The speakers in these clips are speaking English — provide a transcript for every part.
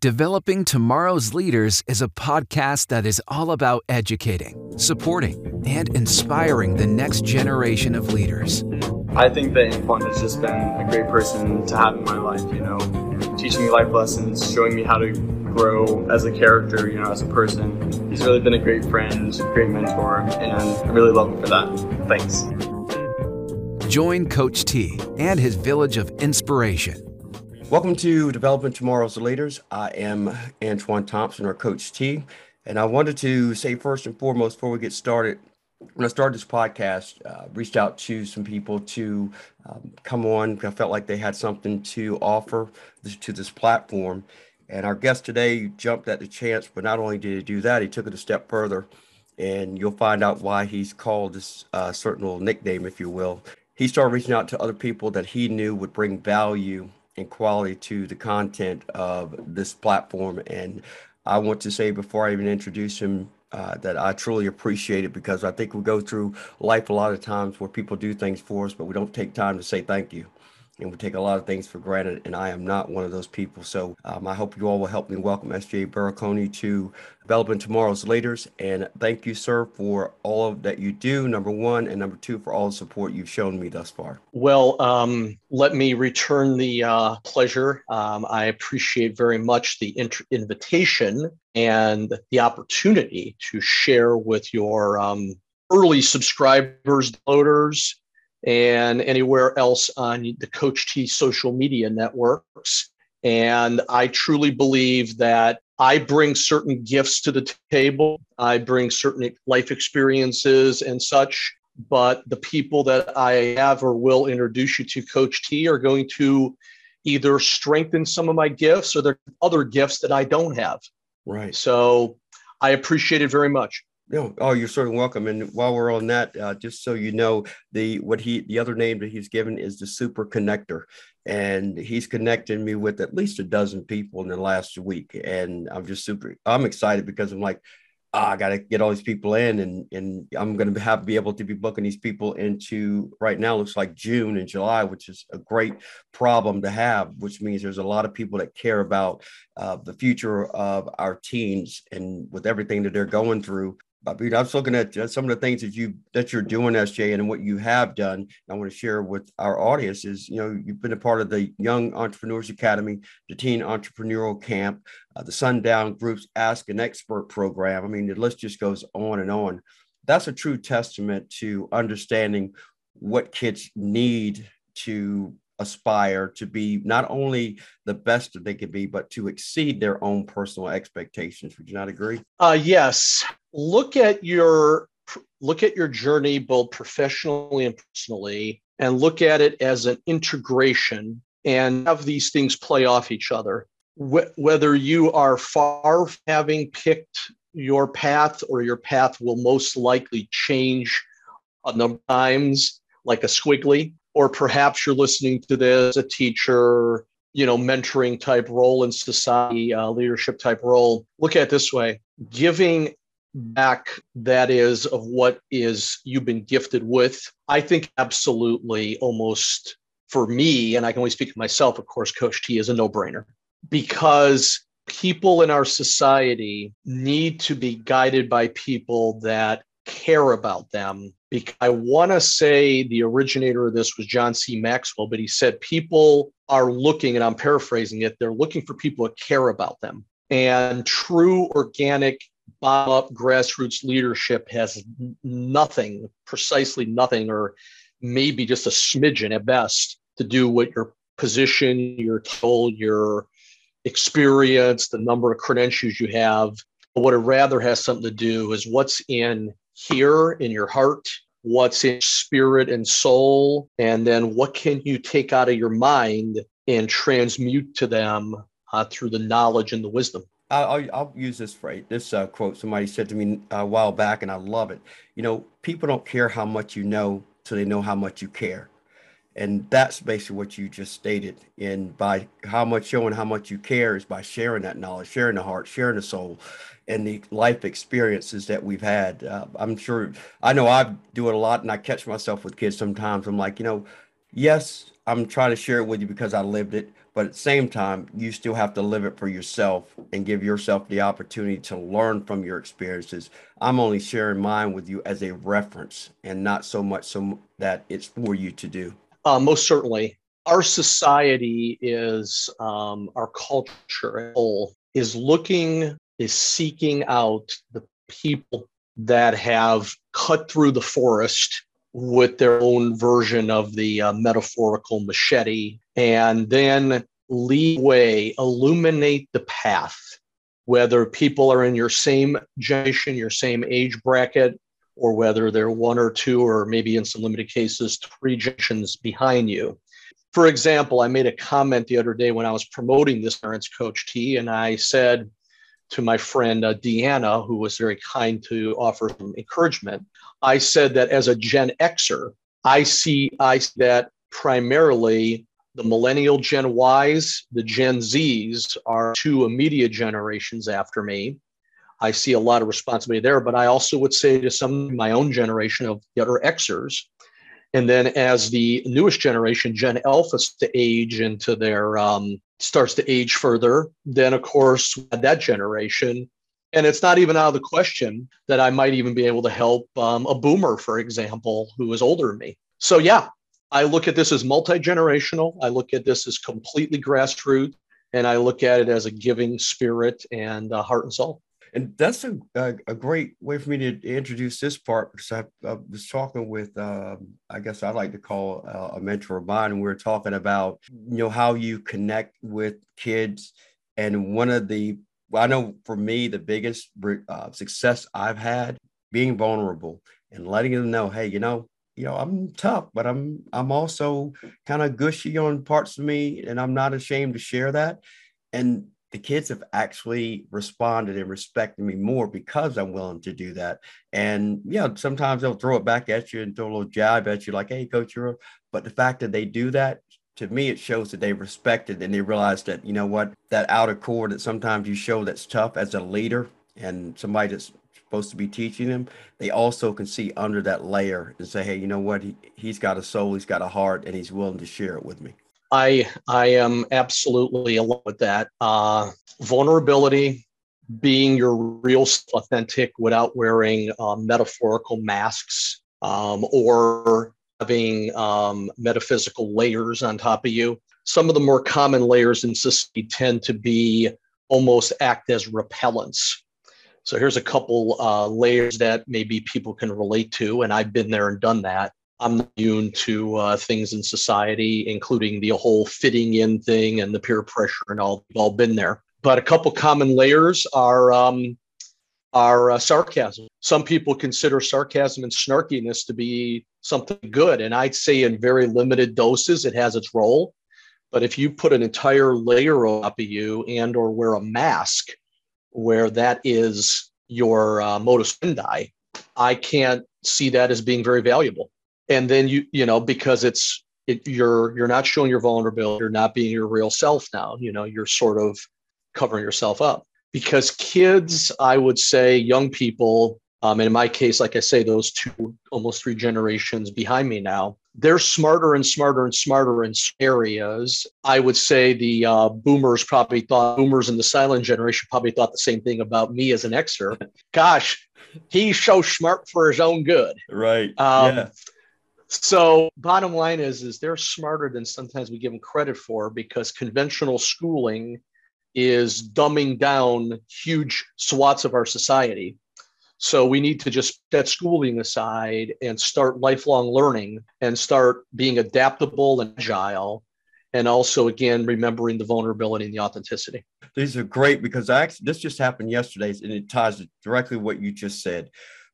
Developing Tomorrow's Leaders is a podcast that is all about educating, supporting, and inspiring the next generation of leaders. I think that Antoine has just been a great person to have in my life, you know, teaching me life lessons, showing me how to grow as a character, you know, as a person. He's really been a great friend, great mentor, and I really love him for that. Thanks. Join Coach T and his village of inspiration Welcome to Developing Tomorrow's Leaders. I am Antoine Thompson, our Coach T. And I wanted to say first and foremost, before we get started, when I started this podcast, uh, reached out to some people to um, come on. I felt like they had something to offer this, to this platform. And our guest today jumped at the chance, but not only did he do that, he took it a step further. And you'll find out why he's called this uh, certain little nickname, if you will. He started reaching out to other people that he knew would bring value and quality to the content of this platform. And I want to say before I even introduce him uh, that I truly appreciate it because I think we go through life a lot of times where people do things for us, but we don't take time to say thank you and we take a lot of things for granted. And I am not one of those people. So um, I hope you all will help me welcome SJ Barakony to Developing Tomorrow's Leaders. And thank you, sir, for all of that you do, number one, and number two, for all the support you've shown me thus far. Well, um, let me return the uh, pleasure. Um, I appreciate very much the invitation and the opportunity to share with your um, early subscribers, loaders, and anywhere else on the Coach T social media networks. And I truly believe that I bring certain gifts to the table. I bring certain life experiences and such. But the people that I have or will introduce you to Coach T are going to either strengthen some of my gifts or there are other gifts that I don't have. Right. So I appreciate it very much. No, oh, you're certainly welcome. And while we're on that, uh, just so you know, the what he the other name that he's given is the Super Connector, and he's connected me with at least a dozen people in the last week, and I'm just super. I'm excited because I'm like, oh, I got to get all these people in, and and I'm going to have be able to be booking these people into right now looks like June and July, which is a great problem to have. Which means there's a lot of people that care about uh, the future of our teens and with everything that they're going through. I I was looking at uh, some of the things that you that you're doing, SJ, and what you have done. I want to share with our audience is, you know, you've been a part of the Young Entrepreneurs Academy, the Teen Entrepreneurial Camp, uh, the Sundown Group's Ask an Expert program. I mean, the list just goes on and on. That's a true testament to understanding what kids need to aspire to be not only the best that they could be, but to exceed their own personal expectations. Would you not agree? Uh, yes. Look at your look at your journey both professionally and personally, and look at it as an integration and have these things play off each other. Wh- whether you are far having picked your path or your path will most likely change a number of times, like a squiggly, or perhaps you're listening to this a teacher you know mentoring type role in society uh, leadership type role look at it this way giving back that is of what is you've been gifted with i think absolutely almost for me and i can only speak for myself of course coach t is a no-brainer because people in our society need to be guided by people that care about them because I want to say the originator of this was John C. Maxwell, but he said people are looking, and I'm paraphrasing it, they're looking for people that care about them. And true organic bottom up grassroots leadership has nothing, precisely nothing, or maybe just a smidgen at best to do with your position, your title, your experience, the number of credentials you have. But what it rather has something to do is what's in here in your heart, what's in spirit and soul, and then what can you take out of your mind and transmute to them uh, through the knowledge and the wisdom. I'll, I'll use this phrase, this uh, quote somebody said to me a while back, and I love it. You know, people don't care how much you know till they know how much you care. And that's basically what you just stated. And by how much showing how much you care is by sharing that knowledge, sharing the heart, sharing the soul, and the life experiences that we've had. Uh, I'm sure I know I do it a lot, and I catch myself with kids sometimes. I'm like, you know, yes, I'm trying to share it with you because I lived it, but at the same time, you still have to live it for yourself and give yourself the opportunity to learn from your experiences. I'm only sharing mine with you as a reference and not so much so that it's for you to do. Uh, most certainly. Our society is, um, our culture whole is looking, is seeking out the people that have cut through the forest with their own version of the uh, metaphorical machete and then lead way, illuminate the path, whether people are in your same generation, your same age bracket, or whether they're one or two, or maybe in some limited cases, three generations behind you. For example, I made a comment the other day when I was promoting this parents coach T, and I said to my friend uh, Deanna, who was very kind to offer some encouragement, I said that as a Gen Xer, I see I see that primarily the millennial Gen Ys, the Gen Zs are two immediate generations after me. I see a lot of responsibility there, but I also would say to some of my own generation of other Xers, and then as the newest generation, Gen Alpha, to age into their um, starts to age further, then of course that generation. And it's not even out of the question that I might even be able to help um, a boomer, for example, who is older than me. So yeah, I look at this as multi generational. I look at this as completely grassroots, and I look at it as a giving spirit and heart and soul and that's a, a, a, great way for me to introduce this part because I, I was talking with, um, I guess I like to call uh, a mentor of mine, and we are talking about, you know, how you connect with kids. And one of the, I know for me, the biggest uh, success I've had being vulnerable and letting them know, hey, you know, you know, I'm tough, but I'm I'm also kind of gushy on parts of me, and I'm not ashamed to share that. And the kids have actually responded and respected me more because I'm willing to do that. And yeah, sometimes they'll throw it back at you and throw a little jab at you, like, "Hey, coach, you're." But the fact that they do that, to me, it shows that they respected and they realize that you know what that outer core that sometimes you show that's tough as a leader and somebody that's supposed to be teaching them, they also can see under that layer and say, "Hey, you know what? He, he's got a soul, he's got a heart, and he's willing to share it with me." I I am absolutely along with that. Uh, vulnerability, being your real authentic without wearing uh, metaphorical masks um, or having um, metaphysical layers on top of you. Some of the more common layers in society tend to be almost act as repellents. So here's a couple uh, layers that maybe people can relate to, and I've been there and done that. I'm immune to uh, things in society, including the whole fitting in thing and the peer pressure and all. We've all been there. But a couple common layers are um, are uh, sarcasm. Some people consider sarcasm and snarkiness to be something good, and I'd say in very limited doses it has its role. But if you put an entire layer up of you and or wear a mask, where that is your uh, modus vivendi, I can't see that as being very valuable and then you you know because it's it, you're you're not showing your vulnerability you're not being your real self now you know you're sort of covering yourself up. Because kids i would say young people um, and in my case like i say those two almost three generations behind me now they're smarter and smarter and smarter in areas. I would say the uh, boomers probably thought boomers in the silent generation probably thought the same thing about me as an xer. Gosh he's so smart for his own good. Right. Um, yeah so bottom line is, is they're smarter than sometimes we give them credit for because conventional schooling is dumbing down huge swaths of our society. So we need to just set schooling aside and start lifelong learning and start being adaptable and agile. And also, again, remembering the vulnerability and the authenticity. These are great because I actually, this just happened yesterday and it ties directly what you just said.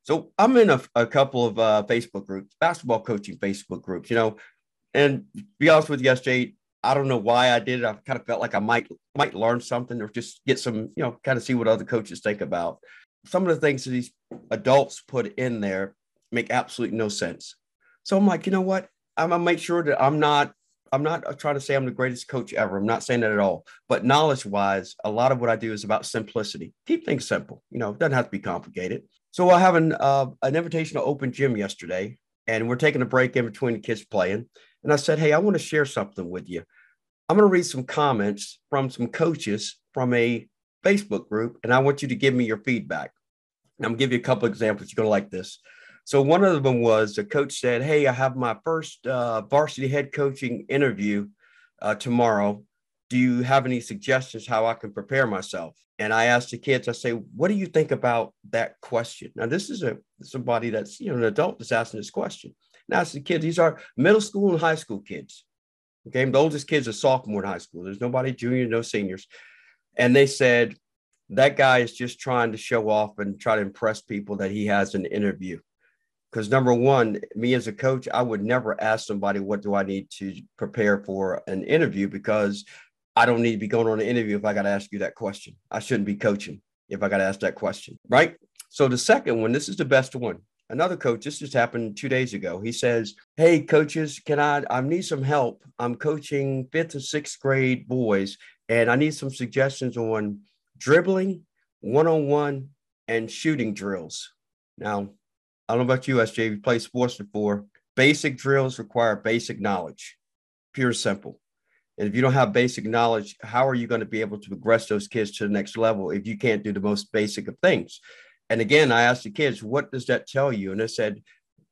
So I'm in a, a couple of uh, Facebook groups, basketball coaching Facebook groups, you know, and be honest with you, SJ, I don't know why I did it. I kind of felt like I might might learn something or just get some, you know, kind of see what other coaches think about. Some of the things that these adults put in there make absolutely no sense. So I'm like, you know what? I'm gonna make sure that I'm not I'm not trying to say I'm the greatest coach ever. I'm not saying that at all. But knowledge wise, a lot of what I do is about simplicity. Keep things simple. You know, it doesn't have to be complicated. So I have an uh, an invitation to open gym yesterday, and we're taking a break in between the kids playing. And I said, "Hey, I want to share something with you. I'm going to read some comments from some coaches from a Facebook group, and I want you to give me your feedback. And I'm going to give you a couple examples. You're going to like this. So one of them was the coach said, "Hey, I have my first uh, varsity head coaching interview uh, tomorrow. Do you have any suggestions how I can prepare myself?" And I asked the kids, I say, "What do you think about that question?" Now, this is a somebody that's you know an adult that's asking this question. Now, it's the kids; these are middle school and high school kids. Okay, the oldest kids are sophomore in high school. There's nobody junior, no seniors. And they said that guy is just trying to show off and try to impress people that he has an interview because number one me as a coach i would never ask somebody what do i need to prepare for an interview? Because i don't need to be going on an interview if i got to ask you that question. I shouldn't be coaching if i got to ask that question right? So the second one this is the best one. Another coach this just happened two days ago. He says hey coaches can i i need some help. I'm coaching fifth and sixth grade boys and i need some suggestions on dribbling one-on-one and shooting drills. Now I don't know about you, SJ. You played sports before. Basic drills require basic knowledge, pure simple. And if you don't have basic knowledge, how are you going to be able to progress those kids to the next level if you can't do the most basic of things? And again, I asked the kids, what does that tell you? And they said,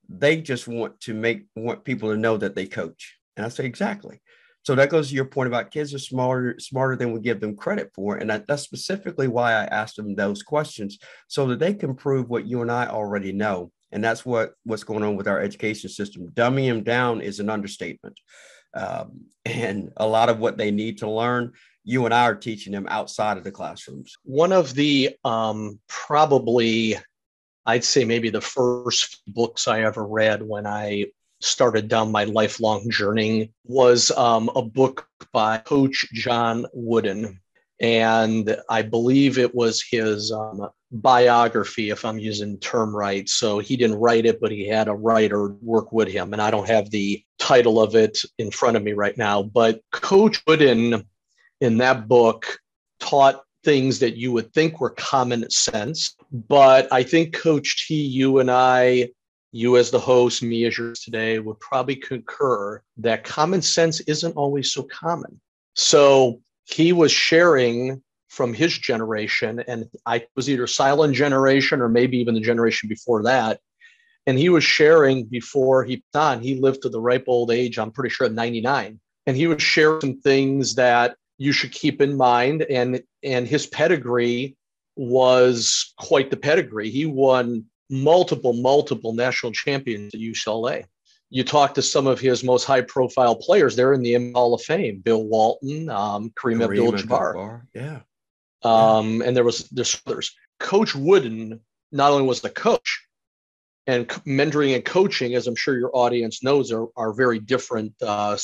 they just want to make want people to know that they coach. And I say, exactly. So that goes to your point about kids are smarter, smarter than we give them credit for. And that, that's specifically why I asked them those questions so that they can prove what you and I already know and that's what what's going on with our education system. Dumbing them down is an understatement. Um, and a lot of what they need to learn you and i are teaching them outside of the classrooms. One of the um, probably i'd say maybe the first books i ever read when i started down my lifelong journey was um, a book by coach john wooden and I believe it was his um, biography, if I'm using term right. So he didn't write it, but he had a writer work with him. And I don't have the title of it in front of me right now. But Coach Wooden in that book taught things that you would think were common sense. But I think Coach T, you and I, you as the host, me as yours today, would probably concur that common sense isn't always so common. So he was sharing from his generation, and I was either silent generation or maybe even the generation before that. And he was sharing before he on, he lived to the ripe old age, I'm pretty sure 99. And he was sharing some things that you should keep in mind. And and his pedigree was quite the pedigree. He won multiple, multiple national champions at UCLA you talk to some of his most high profile players, they're in the Hall of Fame. Bill Walton, um, Kareem, Kareem Abdul-Jabbar. Yeah. Um, and there was there's others. Coach Wooden not only was the coach, and mentoring and coaching, as I'm sure your audience knows, are, are very different uh,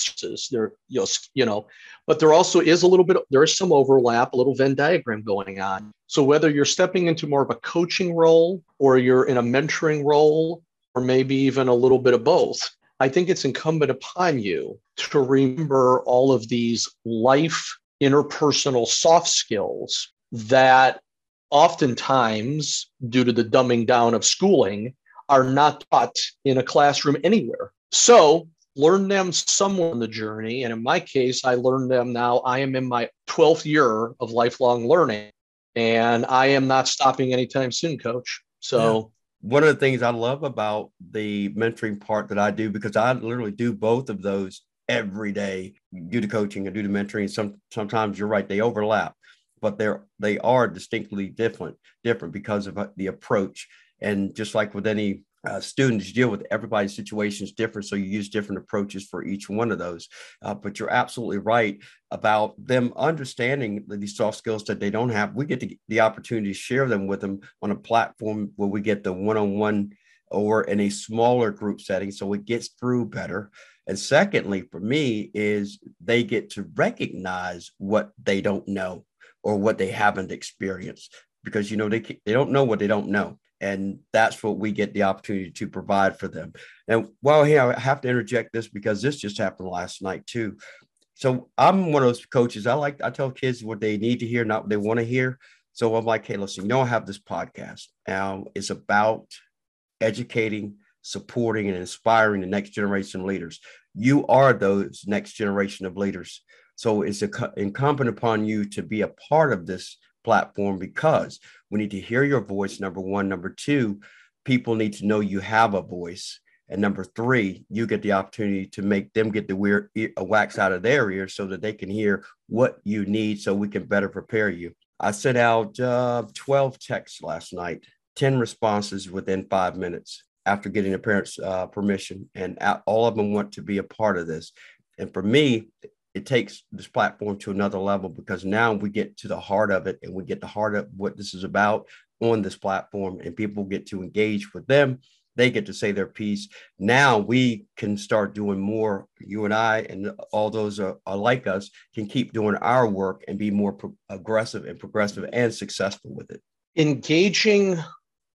They're you know, you know, but there also is a little bit. There is some overlap, a little Venn diagram going on. So whether you're stepping into more of a coaching role or you're in a mentoring role, or maybe even a little bit of both, I think it's incumbent upon you to remember all of these life interpersonal soft skills that oftentimes, due to the dumbing down of schooling, are not taught in a classroom anywhere. So learn them somewhere in the journey. And in my case, I learned them now. I am in my 12th year of lifelong learning, and I am not stopping anytime soon, coach. So one of the things I love about the mentoring part that I do, because I literally do both of those every day, due to coaching and do the mentoring. Some sometimes you're right, they overlap, but they're they are distinctly different, different because of uh, the approach. And just like with any uh, students deal with everybody's situations different so you use different approaches for each one of those. Uh, but you're absolutely right about them understanding these soft skills that they don't have. We get the, opportunity to share them with them on a platform where we get the one-on-one or in a smaller group setting so it gets through better. And secondly for me is they get to recognize what they don't know or what they haven't experienced because you know they, they don't know what they don't know and that's what we get the opportunity to provide for them. And while here, I have to interject this because this just happened last night too. So I'm one of those coaches. I like I tell kids what they need to hear, not what they want to hear. So I'm like, hey, listen, you know, I have this podcast. Now it's about educating, supporting, and inspiring the next generation of leaders. You are those next generation of leaders. So it's incumbent upon you to be a part of this platform because we need to hear your voice, number one. Number two, people need to know you have a voice. And number three, you get the opportunity to make them get the weird wax out of their ears so that they can hear what you need so we can better prepare you. I sent out uh, 12 texts last night, 10 responses within five minutes after getting the parents' uh, permission. And all of them want to be a part of this. And for me, it takes this platform to another level because now we get to the heart of it and we get the heart of what this is about on this platform and people get to engage with them. They get to say their piece. Now we can start doing more. You and i and all those are, are like us can keep doing our work and be more pro- aggressive and progressive and successful with it. Engaging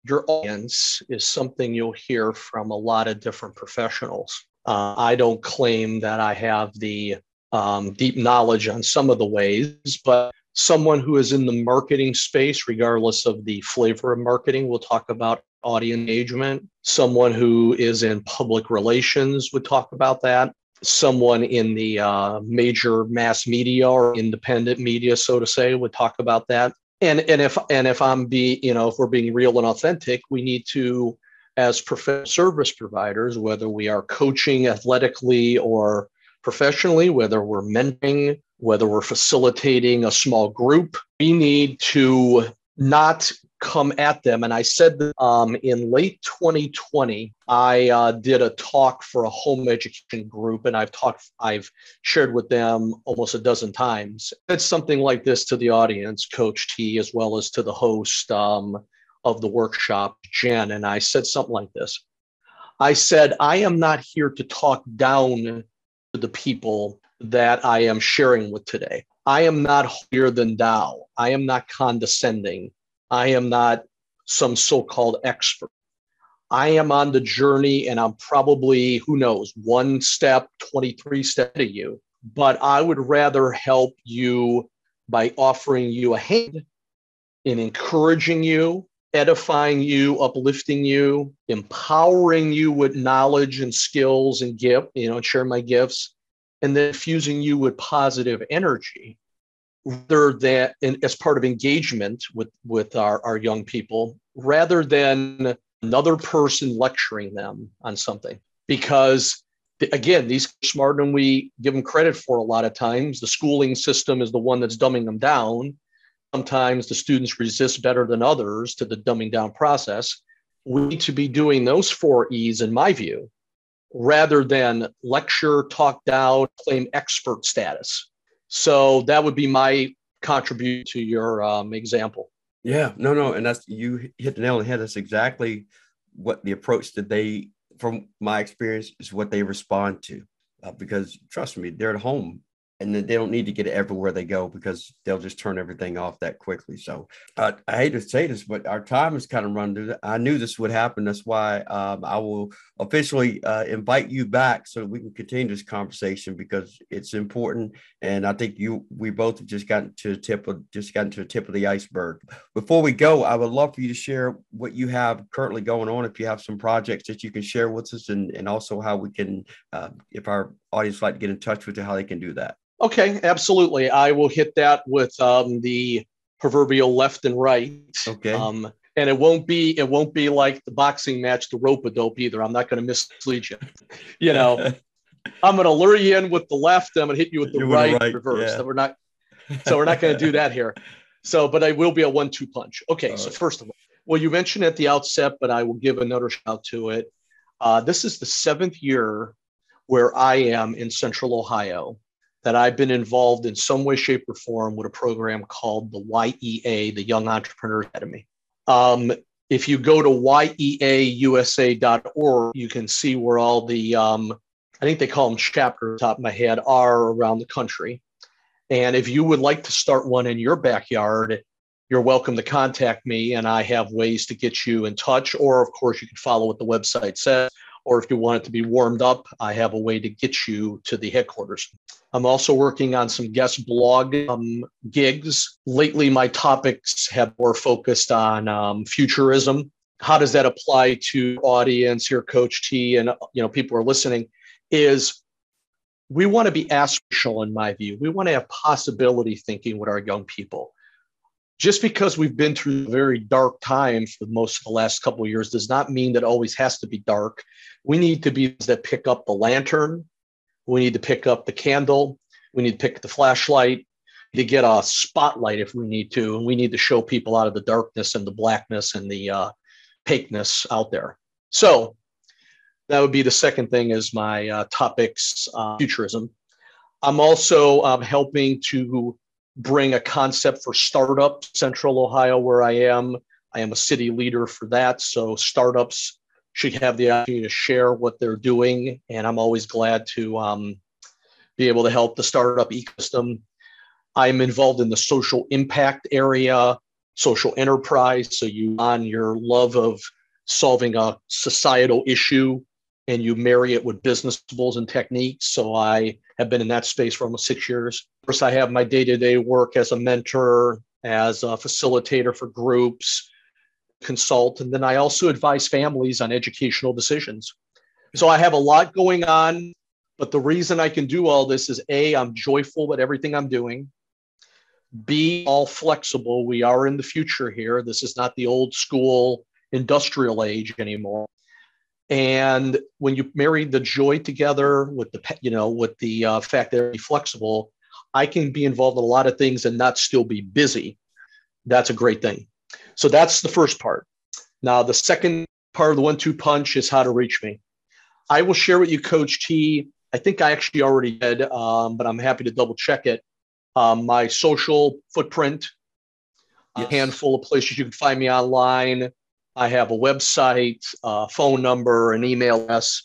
your audience is something you'll hear from a lot of different professionals. Uh, i don't claim that i have the um, deep knowledge on some of the ways, but someone who is in the marketing space, regardless of the flavor of marketing, will talk about audience engagement. Someone who is in public relations would talk about that. Someone in the uh, major mass media or independent media, so to say, would talk about that. And and if and if I'm be you know if we're being real and authentic, we need to as professional service providers, whether we are coaching athletically or professionally, whether we're mentoring, whether we're facilitating a small group, we need to not come at them. And I said that um, in late 2020, I uh, did a talk for a home education group, and I've talked, I've shared with them almost a dozen times. It's something like this to the audience, Coach T, as well as to the host um, of the workshop, Jen. And I said something like this. I said, I am not here to talk down the people that I am sharing with today. I am not holier than thou. I am not condescending. I am not some so called expert. I am on the journey and I'm probably, who knows, one step, 23 step to you. But I would rather help you by offering you a hand in encouraging you, edifying you, uplifting you, empowering you with knowledge and skills and gift, you know, share my gifts, and then fusing you with positive energy rather than as part of engagement with with our, our young people rather than another person lecturing them on something. Because again these are smarter than we give them credit for a lot of times. The schooling system is the one that's dumbing them down sometimes the students resist better than others to the dumbing down process. We need to be doing those four E's, in my view, rather than lecture, talk down, claim expert status. So that would be my contribution to your um, example. Yeah, no, no, and that's you hit the nail on the head. That's exactly what the approach that they, from my experience, is what they respond to. Uh, because trust me, they're at home and they don't need to get it everywhere they go because they'll just turn everything off that quickly. So uh, I hate to say this, but our time is kind of run through. I knew this would happen. That's why um, I will officially uh, invite you back so we can continue this conversation because it's important. And I think you, we both have just gotten to the tip of just gotten to the tip of the iceberg. Before we go, I would love for you to share what you have currently going on. If you have some projects that you can share with us, and and also how we can, uh, if our audience like to get in touch with you, how they can do that. Okay, absolutely. I will hit that with um, the proverbial left and right. Okay. Um, and it won't be it won't be like the boxing match, the rope a dope either. I'm not going to mislead you. you know, I'm going to lure you in with the left. I'm going to hit you with the right, right, reverse. Yeah. So we're not so we're not going to do that here. So, but I will be a one-two punch. Okay. All so right. first of all, well, you mentioned at the outset, but I will give another shout to it. Uh, this is the seventh year where I am in Central Ohio that I've been involved in some way, shape, or form with a program called the YEA, the Young Entrepreneur Academy. Um, if you go to yeausa.org, you can see where all the, um, I think they call them chapters, top of my head, are around the country. And if you would like to start one in your backyard, you're welcome to contact me, and I have ways to get you in touch. Or, of course, you can follow what the website says. Or if you want it to be warmed up, I have a way to get you to the headquarters. I'm also working on some guest blog um, gigs. Lately, my topics have more focused on um, futurism. How does that apply to audience here, Coach T, and you know people are listening? Is we want to be aspirational, in my view. We want to have possibility thinking with our young people. Just because we've been through very dark times for most of the last couple of years does not mean that always has to be dark. We need to be that pick up the lantern. We need to pick up the candle. We need to pick the flashlight to get a spotlight if we need to. And we need to show people out of the darkness and the blackness and the uh, opaqueness out there. So that would be the second thing is my uh, topics, uh, futurism. I'm also um, helping to bring a concept for startup central Ohio where I am. I am a city leader for that. So startups should have the opportunity to share what they're doing. And I'm always glad to um, be able to help the startup ecosystem. I'm involved in the social impact area, social enterprise. So you on your love of solving a societal issue and you marry it with business principles and techniques. So I have been in that space for almost six years. Of course, I have my day to day work as a mentor, as a facilitator for groups, consult, and then I also advise families on educational decisions. So I have a lot going on, but the reason I can do all this is A, I'm joyful with everything I'm doing. B, all flexible. We are in the future here. This is not the old school industrial age anymore and when you marry the joy together with the you know with the uh, fact that they're flexible i can be involved in a lot of things and not still be busy. That's a great thing. So that's the first part. Now the second part of the one-two punch is how to reach me. I will share with you coach t. I think i actually already did um, but i'm happy to double check it. Um, my social footprint yes. a handful of places you can find me online I have a website, a phone number, an email address.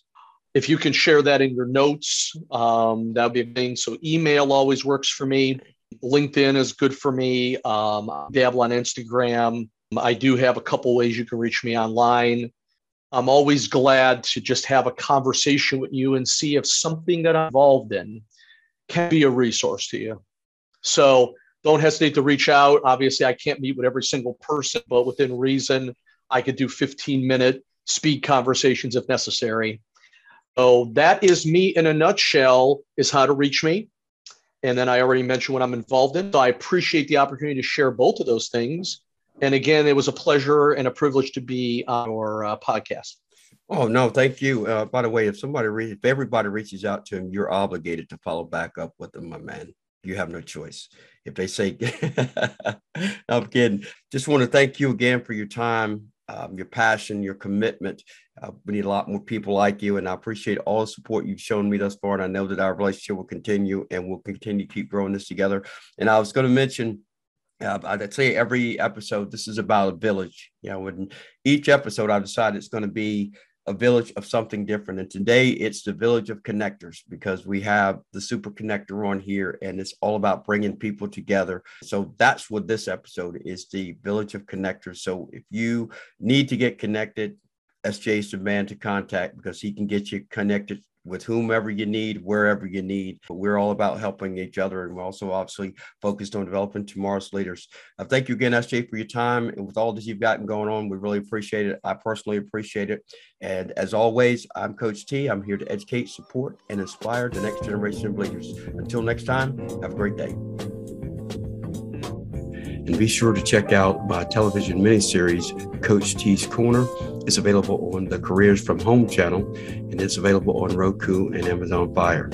If you can share that in your notes, um, that would be a thing. So email always works for me. LinkedIn is good for me. Um, I dabble on Instagram. I do have a couple ways you can reach me online. I'm always glad to just have a conversation with you and see if something that I'm involved in can be a resource to you. So don't hesitate to reach out. Obviously, I can't meet with every single person, but within reason, I could do 15 minute speed conversations if necessary. So that is me in a nutshell, is how to reach me. And then I already mentioned what I'm involved in. So I appreciate the opportunity to share both of those things. And again, it was a pleasure and a privilege to be on your uh, podcast. Oh no, thank you. Uh, by the way, if somebody re- if everybody reaches out to him, you're obligated to follow back up with them, my man. You have no choice. If they say, I'm kidding. Just want to thank you again for your time um, your passion, your commitment. Uh, we need a lot more people like you, and I appreciate all the support you've shown me thus far. And I know that our relationship will continue, and we'll continue to keep growing this together. And I was going to mention, uh, I'd say every episode, this is about a village. You know, when each episode, I decided it's going to be a village of something different. And today it's the village of connectors because we have the super connector on here and it's all about bringing people together. So that's what this episode is the village of connectors. So if you need to get connected, SJ is the man to contact because he can get you connected with whomever you need, wherever you need. But we're all about helping each other. And we're also obviously focused on developing tomorrow's leaders. Uh, thank you again, SJ, for your time. And with all this you've gotten going on, we really appreciate it. I personally appreciate it. And as always, I'm Coach T. I'm here to educate, support, and inspire the next generation of leaders. Until next time, have a great day. And be sure to check out my television miniseries, Coach T's Corner. It's available on the Careers from Home channel, and it's available on Roku and Amazon Fire.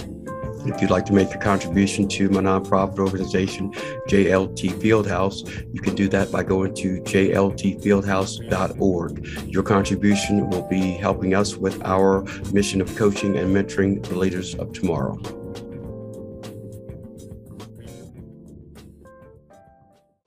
If you'd like to make a contribution to my nonprofit organization, JLT Fieldhouse, you can do that by going to jltfieldhouse.org. Your contribution will be helping us with our mission of coaching and mentoring the leaders of tomorrow.